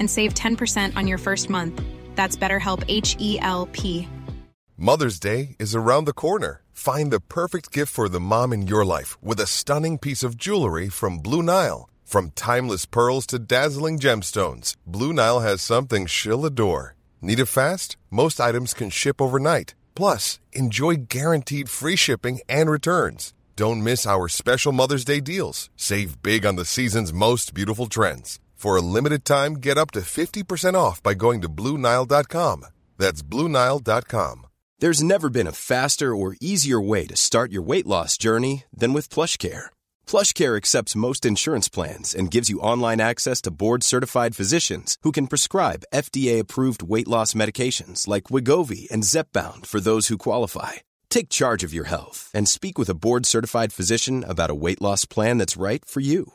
and save 10% on your first month. That's BetterHelp H E L P. Mother's Day is around the corner. Find the perfect gift for the mom in your life with a stunning piece of jewelry from Blue Nile. From timeless pearls to dazzling gemstones, Blue Nile has something she'll adore. Need it fast? Most items can ship overnight. Plus, enjoy guaranteed free shipping and returns. Don't miss our special Mother's Day deals. Save big on the season's most beautiful trends. For a limited time, get up to 50% off by going to Bluenile.com. That's Bluenile.com. There's never been a faster or easier way to start your weight loss journey than with PlushCare. PlushCare accepts most insurance plans and gives you online access to board certified physicians who can prescribe FDA approved weight loss medications like Wegovy and Zepbound for those who qualify. Take charge of your health and speak with a board certified physician about a weight loss plan that's right for you.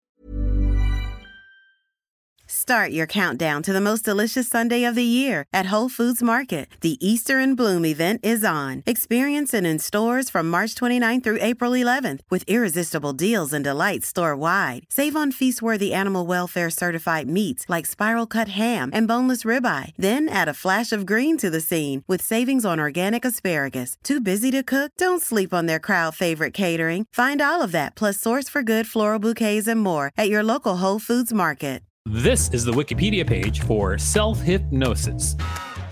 Start your countdown to the most delicious Sunday of the year at Whole Foods Market. The Easter in Bloom event is on. Experience it in stores from March 29th through April 11th with irresistible deals and delights store wide. Save on feast worthy animal welfare certified meats like spiral cut ham and boneless ribeye. Then add a flash of green to the scene with savings on organic asparagus. Too busy to cook? Don't sleep on their crowd favorite catering. Find all of that plus source for good floral bouquets and more at your local Whole Foods Market. This is the Wikipedia page for self hypnosis.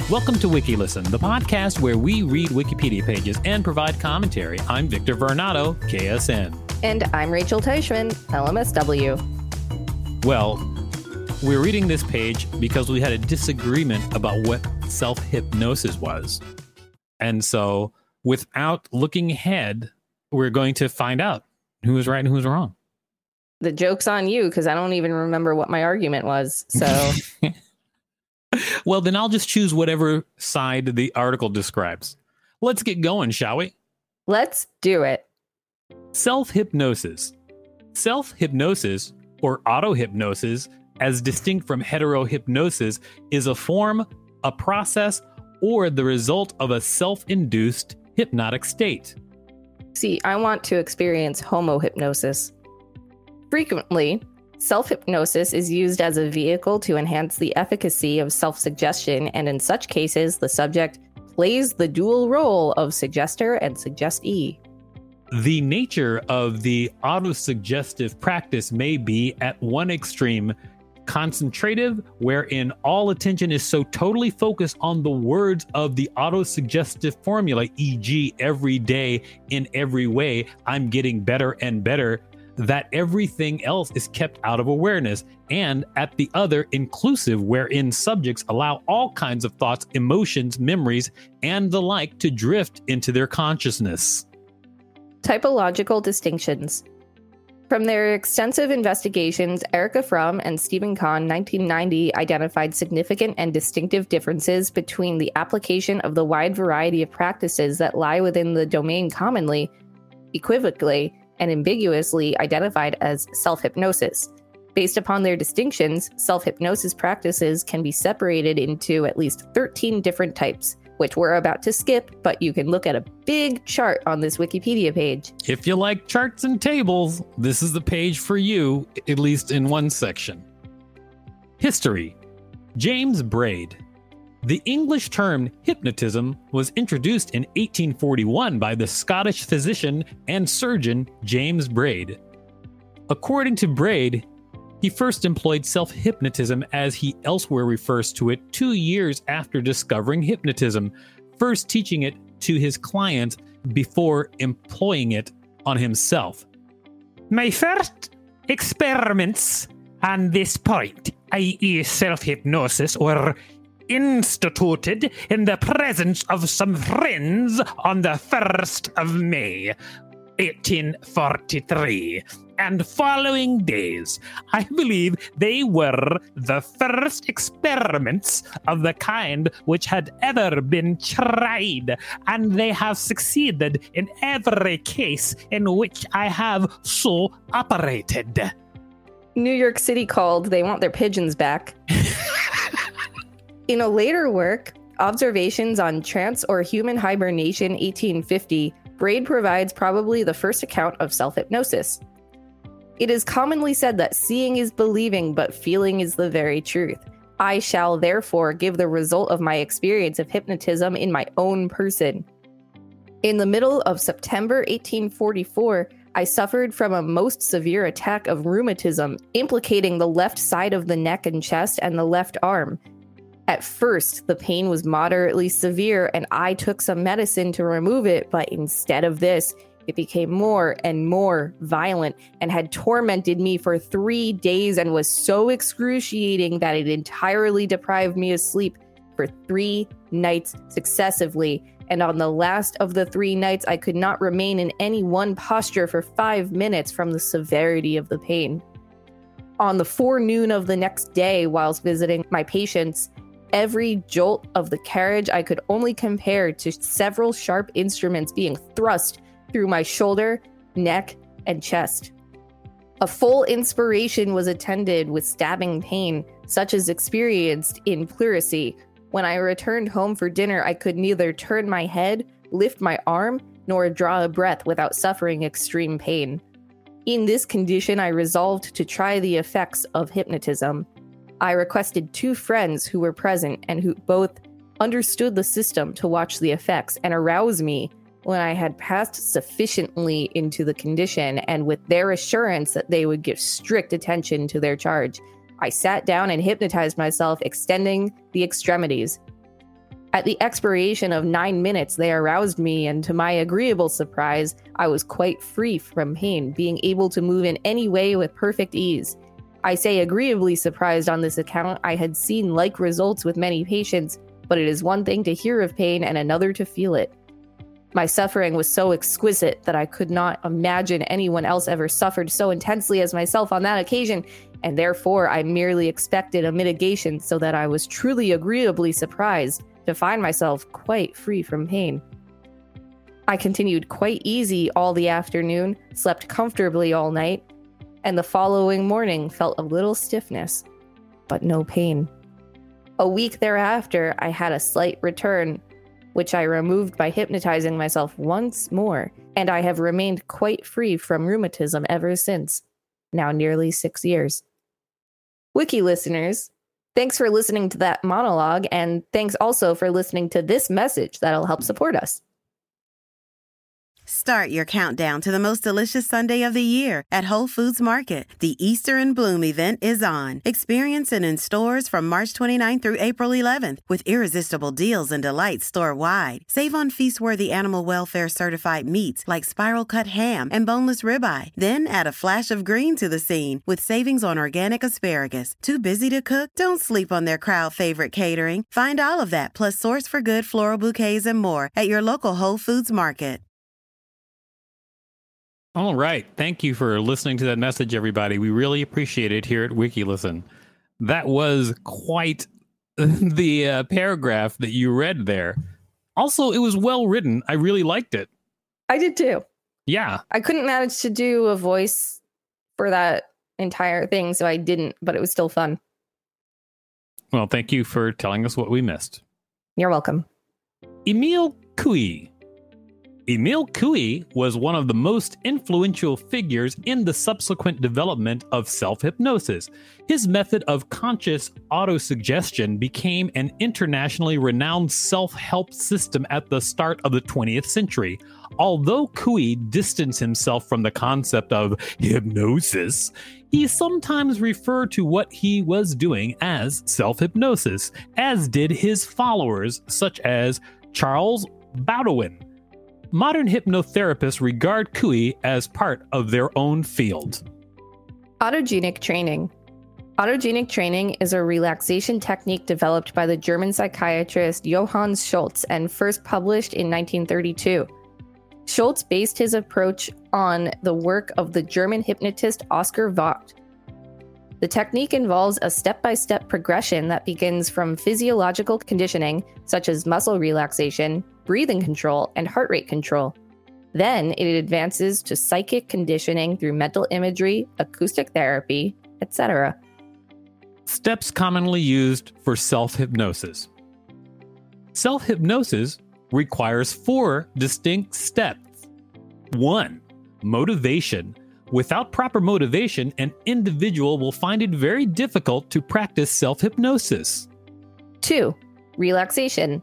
Welcome to WikiListen, the podcast where we read Wikipedia pages and provide commentary. I'm Victor Varnado, KSN. And I'm Rachel Teichman, LMSW. Well, we're reading this page because we had a disagreement about what self hypnosis was. And so, without looking ahead, we're going to find out who is right and who's wrong the joke's on you because I don't even remember what my argument was. So, well, then I'll just choose whatever side the article describes. Let's get going, shall we? Let's do it. Self hypnosis. Self hypnosis, or auto hypnosis, as distinct from hetero hypnosis, is a form, a process, or the result of a self induced hypnotic state. See, I want to experience homo hypnosis. Frequently, self hypnosis is used as a vehicle to enhance the efficacy of self suggestion, and in such cases, the subject plays the dual role of suggester and suggestee. The nature of the autosuggestive practice may be, at one extreme, concentrative, wherein all attention is so totally focused on the words of the autosuggestive formula, e.g., every day, in every way, I'm getting better and better, that everything else is kept out of awareness, and at the other, inclusive, wherein subjects allow all kinds of thoughts, emotions, memories, and the like to drift into their consciousness. Typological distinctions. From their extensive investigations, Erika Fromm and Stephen Kahn 1990 identified significant and distinctive differences between the application of the wide variety of practices that lie within the domain commonly, equivocally, and ambiguously identified as self hypnosis. Based upon their distinctions, self hypnosis practices can be separated into at least 13 different types, which we're about to skip, but you can look at a big chart on this Wikipedia page. If you like charts and tables, this is the page for you, at least in one section. History James Braid. The English term hypnotism was introduced in 1841 by the Scottish physician and surgeon James Braid. According to Braid, he first employed self hypnotism as he elsewhere refers to it two years after discovering hypnotism, first teaching it to his clients before employing it on himself. My first experiments on this point, i.e., self hypnosis, were instituted in the presence of some friends on the 1st of May, 1843, and following days. I believe they were the first experiments of the kind which had ever been tried, and they have succeeded in every case in which I have so operated. New York City called. They want their pigeons back. In a later work, Observations on Trance or Human Hibernation 1850, Braid provides probably the first account of self hypnosis. It is commonly said that seeing is believing, but feeling is the very truth. I shall therefore give the result of my experience of hypnotism in my own person. In the middle of September 1844, I suffered from a most severe attack of rheumatism, implicating the left side of the neck and chest and the left arm. At first, the pain was moderately severe, and I took some medicine to remove it, but instead of this, it became more and more violent and had tormented me for three days and was so excruciating that it entirely deprived me of sleep for three nights successively. And on the last of the three nights, I could not remain in any one posture for five minutes from the severity of the pain. On the forenoon of the next day, whilst visiting my patients, every jolt of the carriage I could only compare to several sharp instruments being thrust through my shoulder, neck, and chest. A full inspiration was attended with stabbing pain, such as experienced in pleurisy. When I returned home for dinner, I could neither turn my head, lift my arm, nor draw a breath without suffering extreme pain. In this condition, I resolved to try the effects of hypnotism. I requested two friends who were present and who both understood the system to watch the effects and arouse me when I had passed sufficiently into the condition and with their assurance that they would give strict attention to their charge. I sat down and hypnotized myself, extending the extremities. At the expiration of nine minutes, they aroused me, and to my agreeable surprise, I was quite free from pain, being able to move in any way with perfect ease. I say agreeably surprised on this account. I had seen like results with many patients, but it is one thing to hear of pain and another to feel it. My suffering was so exquisite that I could not imagine anyone else ever suffered so intensely as myself on that occasion, and therefore I merely expected a mitigation so that I was truly agreeably surprised to find myself quite free from pain. I continued quite easy all the afternoon, slept comfortably all night, and the following morning felt a little stiffness, but no pain. A week thereafter, I had a slight return, which I removed by hypnotizing myself once more, and I have remained quite free from rheumatism ever since, now nearly six years. Wiki listeners, thanks for listening to that monologue, and thanks also for listening to this message that'll help support us. Start your countdown to the most delicious Sunday of the year at Whole Foods Market. The Easter in Bloom event is on. Experience it in stores from March 29th through April 11th with irresistible deals and delights store wide. Save on feast worthy animal welfare certified meats like spiral cut ham and boneless ribeye. Then add a flash of green to the scene with savings on organic asparagus. Too busy to cook? Don't sleep on their crowd favorite catering. Find all of that plus source for good floral bouquets and more at your local Whole Foods Market. All right. Thank you for listening to that message, everybody. We really appreciate it here at WikiListen. That was quite the uh, paragraph that you read there. Also, it was well written. I really liked it. I did too. Yeah. I couldn't manage to do a voice for that entire thing, so I didn't, but it was still fun. Well, thank you for telling us what we missed. You're welcome. Emil Coué Emile Coué was one of the most influential figures in the subsequent development of self hypnosis. His method of conscious autosuggestion became an internationally renowned self help system at the start of the 20th century. Although Coué distanced himself from the concept of hypnosis, he sometimes referred to what he was doing as self hypnosis, as did his followers, such as Charles Baudouin. Modern hypnotherapists regard Coué as part of their own field. Autogenic training. Autogenic training is a relaxation technique developed by the German psychiatrist Johann Schultz and first published in 1932. Schultz based his approach on the work of the German hypnotist Oskar Vogt. The technique involves a step by step progression that begins from physiological conditioning, such as muscle relaxation, breathing control, and heart rate control. Then it advances to psychic conditioning through mental imagery, acoustic therapy, etc. Steps commonly used for self hypnosis. Self hypnosis requires four distinct steps. One, motivation. Without proper motivation, an individual will find it very difficult to practice self hypnosis. Two, relaxation.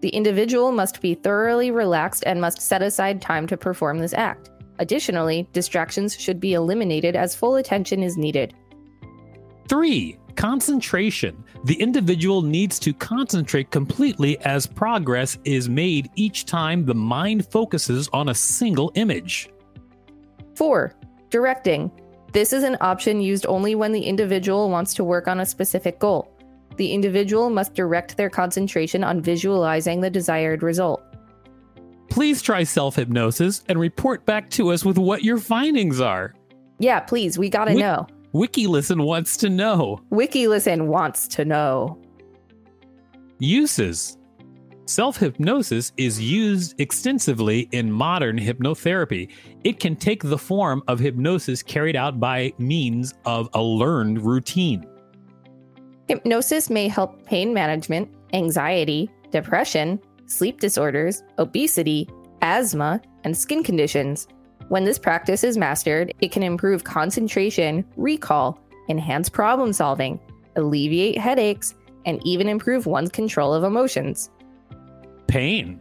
The individual must be thoroughly relaxed and must set aside time to perform this act. Additionally, distractions should be eliminated as full attention is needed. 3. Concentration. The individual needs to concentrate completely as progress is made each time the mind focuses on a single image. 4. Directing. This is an option used only when the individual wants to work on a specific goal. The individual must direct their concentration on visualizing the desired result. Please try self hypnosis and report back to us with what your findings are. Yeah, please, we gotta Wi- know. WikiListen wants to know. WikiListen wants to know. Uses Self hypnosis is used extensively in modern hypnotherapy. It can take the form of hypnosis carried out by means of a learned routine. Hypnosis may help pain management, anxiety, depression, sleep disorders, obesity, asthma, and skin conditions. When this practice is mastered, it can improve concentration, recall, enhance problem solving, alleviate headaches, and even improve one's control of emotions. pain.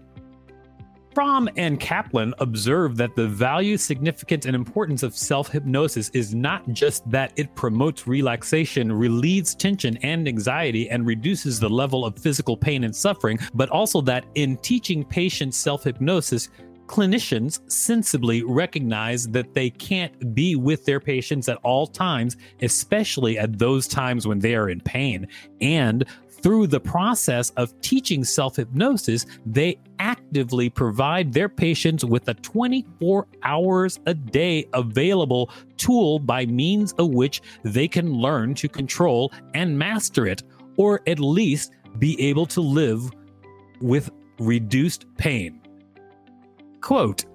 Fromm and Kaplan observe that the value, significance, and importance of self hypnosis is not just that it promotes relaxation, relieves tension and anxiety, and reduces the level of physical pain and suffering, but also that in teaching patients self hypnosis, clinicians sensibly recognize that they can't be with their patients at all times, especially at those times when they are in pain. And through the process of teaching self hypnosis, they actively provide their patients with a 24 hours a day available tool by means of which they can learn to control and master it, or at least be able to live with reduced pain. Quote,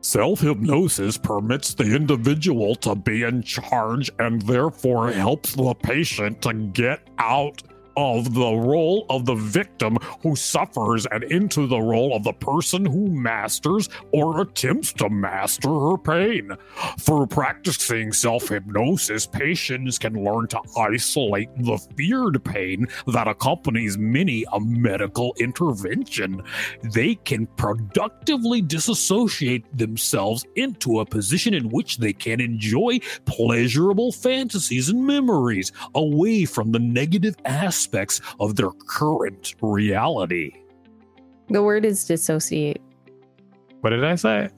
Self hypnosis permits the individual to be in charge and therefore helps the patient to get out of the role of the victim who suffers and into the role of the person who masters or attempts to master her pain. Through practicing self hypnosis, patients can learn to isolate the feared pain that accompanies many a medical intervention. They can productively disassociate themselves into a position in which they can enjoy pleasurable fantasies and memories away from the negative aspects of their current reality. The word is dissociate. What did I say?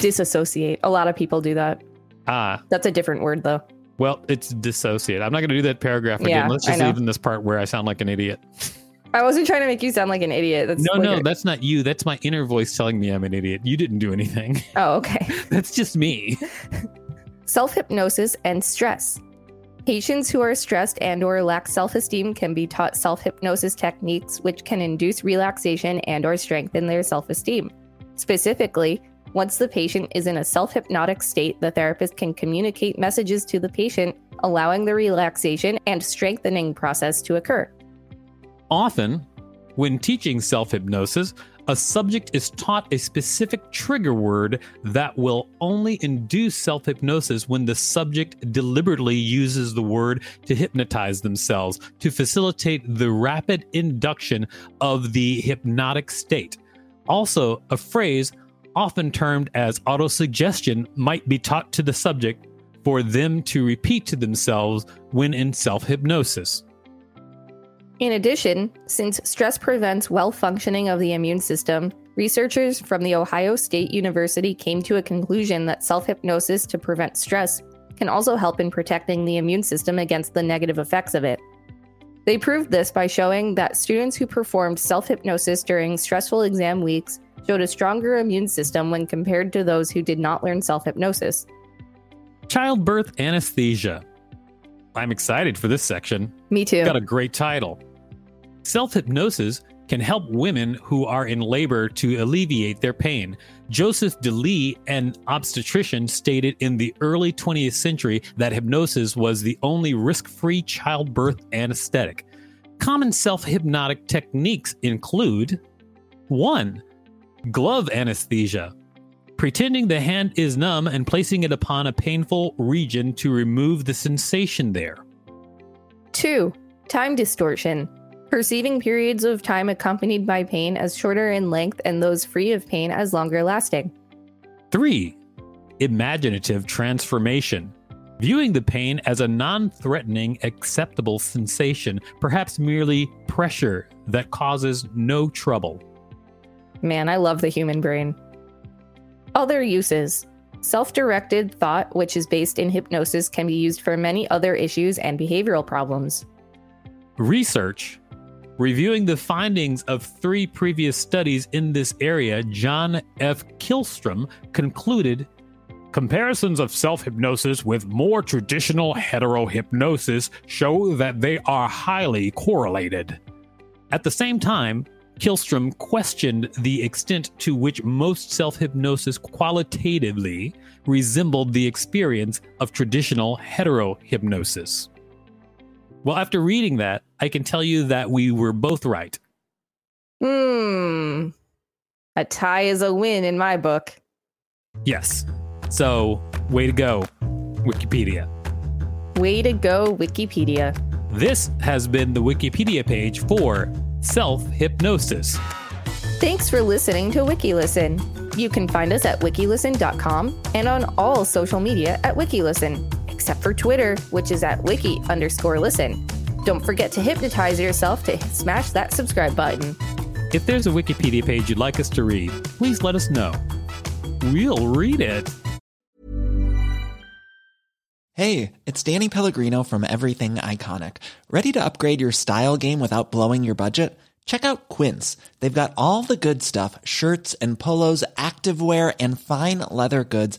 Disassociate. A lot of people do that. Ah, That's a different word, though. well, it's dissociate. I'm not going to do that paragraph again. Yeah, Let's just leave in this part where I sound like an idiot. I wasn't trying to make you sound like an idiot. That's No, like no, a- that's not you. That's my inner voice telling me I'm an idiot. You didn't do anything. Oh, okay. That's just me. Self hypnosis and stress. Patients who are stressed and or lack self-esteem can be taught self-hypnosis techniques which can induce relaxation and or strengthen their self-esteem. Specifically, once the patient is in a self-hypnotic state, the therapist can communicate messages to the patient, allowing the relaxation and strengthening process to occur. Often, when teaching self hypnosis, a subject is taught a specific trigger word that will only induce self hypnosis when the subject deliberately uses the word to hypnotize themselves to facilitate the rapid induction of the hypnotic state. Also, a phrase, often termed as autosuggestion, might be taught to the subject for them to repeat to themselves when in self hypnosis. In addition, since stress prevents well functioning of the immune system, researchers from the Ohio State University came to a conclusion that self hypnosis to prevent stress can also help in protecting the immune system against the negative effects of it. They proved this by showing that students who performed self hypnosis during stressful exam weeks showed a stronger immune system when compared to those who did not learn self hypnosis. Childbirth anesthesia. I'm excited for this section. Me too. Got a great title. Self hypnosis can help women who are in labor to alleviate their pain. Joseph DeLee, an obstetrician, stated in the early 20th century that hypnosis was the only risk free childbirth anesthetic. Common self hypnotic techniques include 1. Glove anesthesia. Pretending the hand is numb and placing it upon a painful region to remove the sensation there. 2. Time distortion. Perceiving periods of time accompanied by pain as shorter in length and those free of pain as longer lasting. 3. Imaginative transformation. Viewing the pain as a non threatening, acceptable sensation, perhaps merely pressure that causes no trouble. Man, I love the human brain. Other uses. Self directed thought, which is based in hypnosis, can be used for many other issues and behavioral problems. Research. Reviewing the findings of three previous studies in this area, John F. Kihlstrom concluded comparisons of self hypnosis with more traditional heterohypnosis show that they are highly correlated. At the same time, Kihlstrom questioned the extent to which most self hypnosis qualitatively resembled the experience of traditional heterohypnosis. Well, after reading that, I can tell you that we were both right. Hmm. A tie is a win in my book. Yes. So, way to go, Wikipedia. Way to go, Wikipedia. This has been the Wikipedia page for self hypnosis. Thanks for listening to WikiListen. You can find us at wikilisten.com and on all social media at WikiListen, except for Twitter, which is at wiki underscore listen. Don't forget to hypnotize yourself to smash that subscribe button. If there's a Wikipedia page you'd like us to read, please let us know. We'll read it. Hey, it's Danny Pellegrino from Everything Iconic. Ready to upgrade your style game without blowing your budget? Check out Quince. They've got all the good stuff shirts and polos, activewear, and fine leather goods,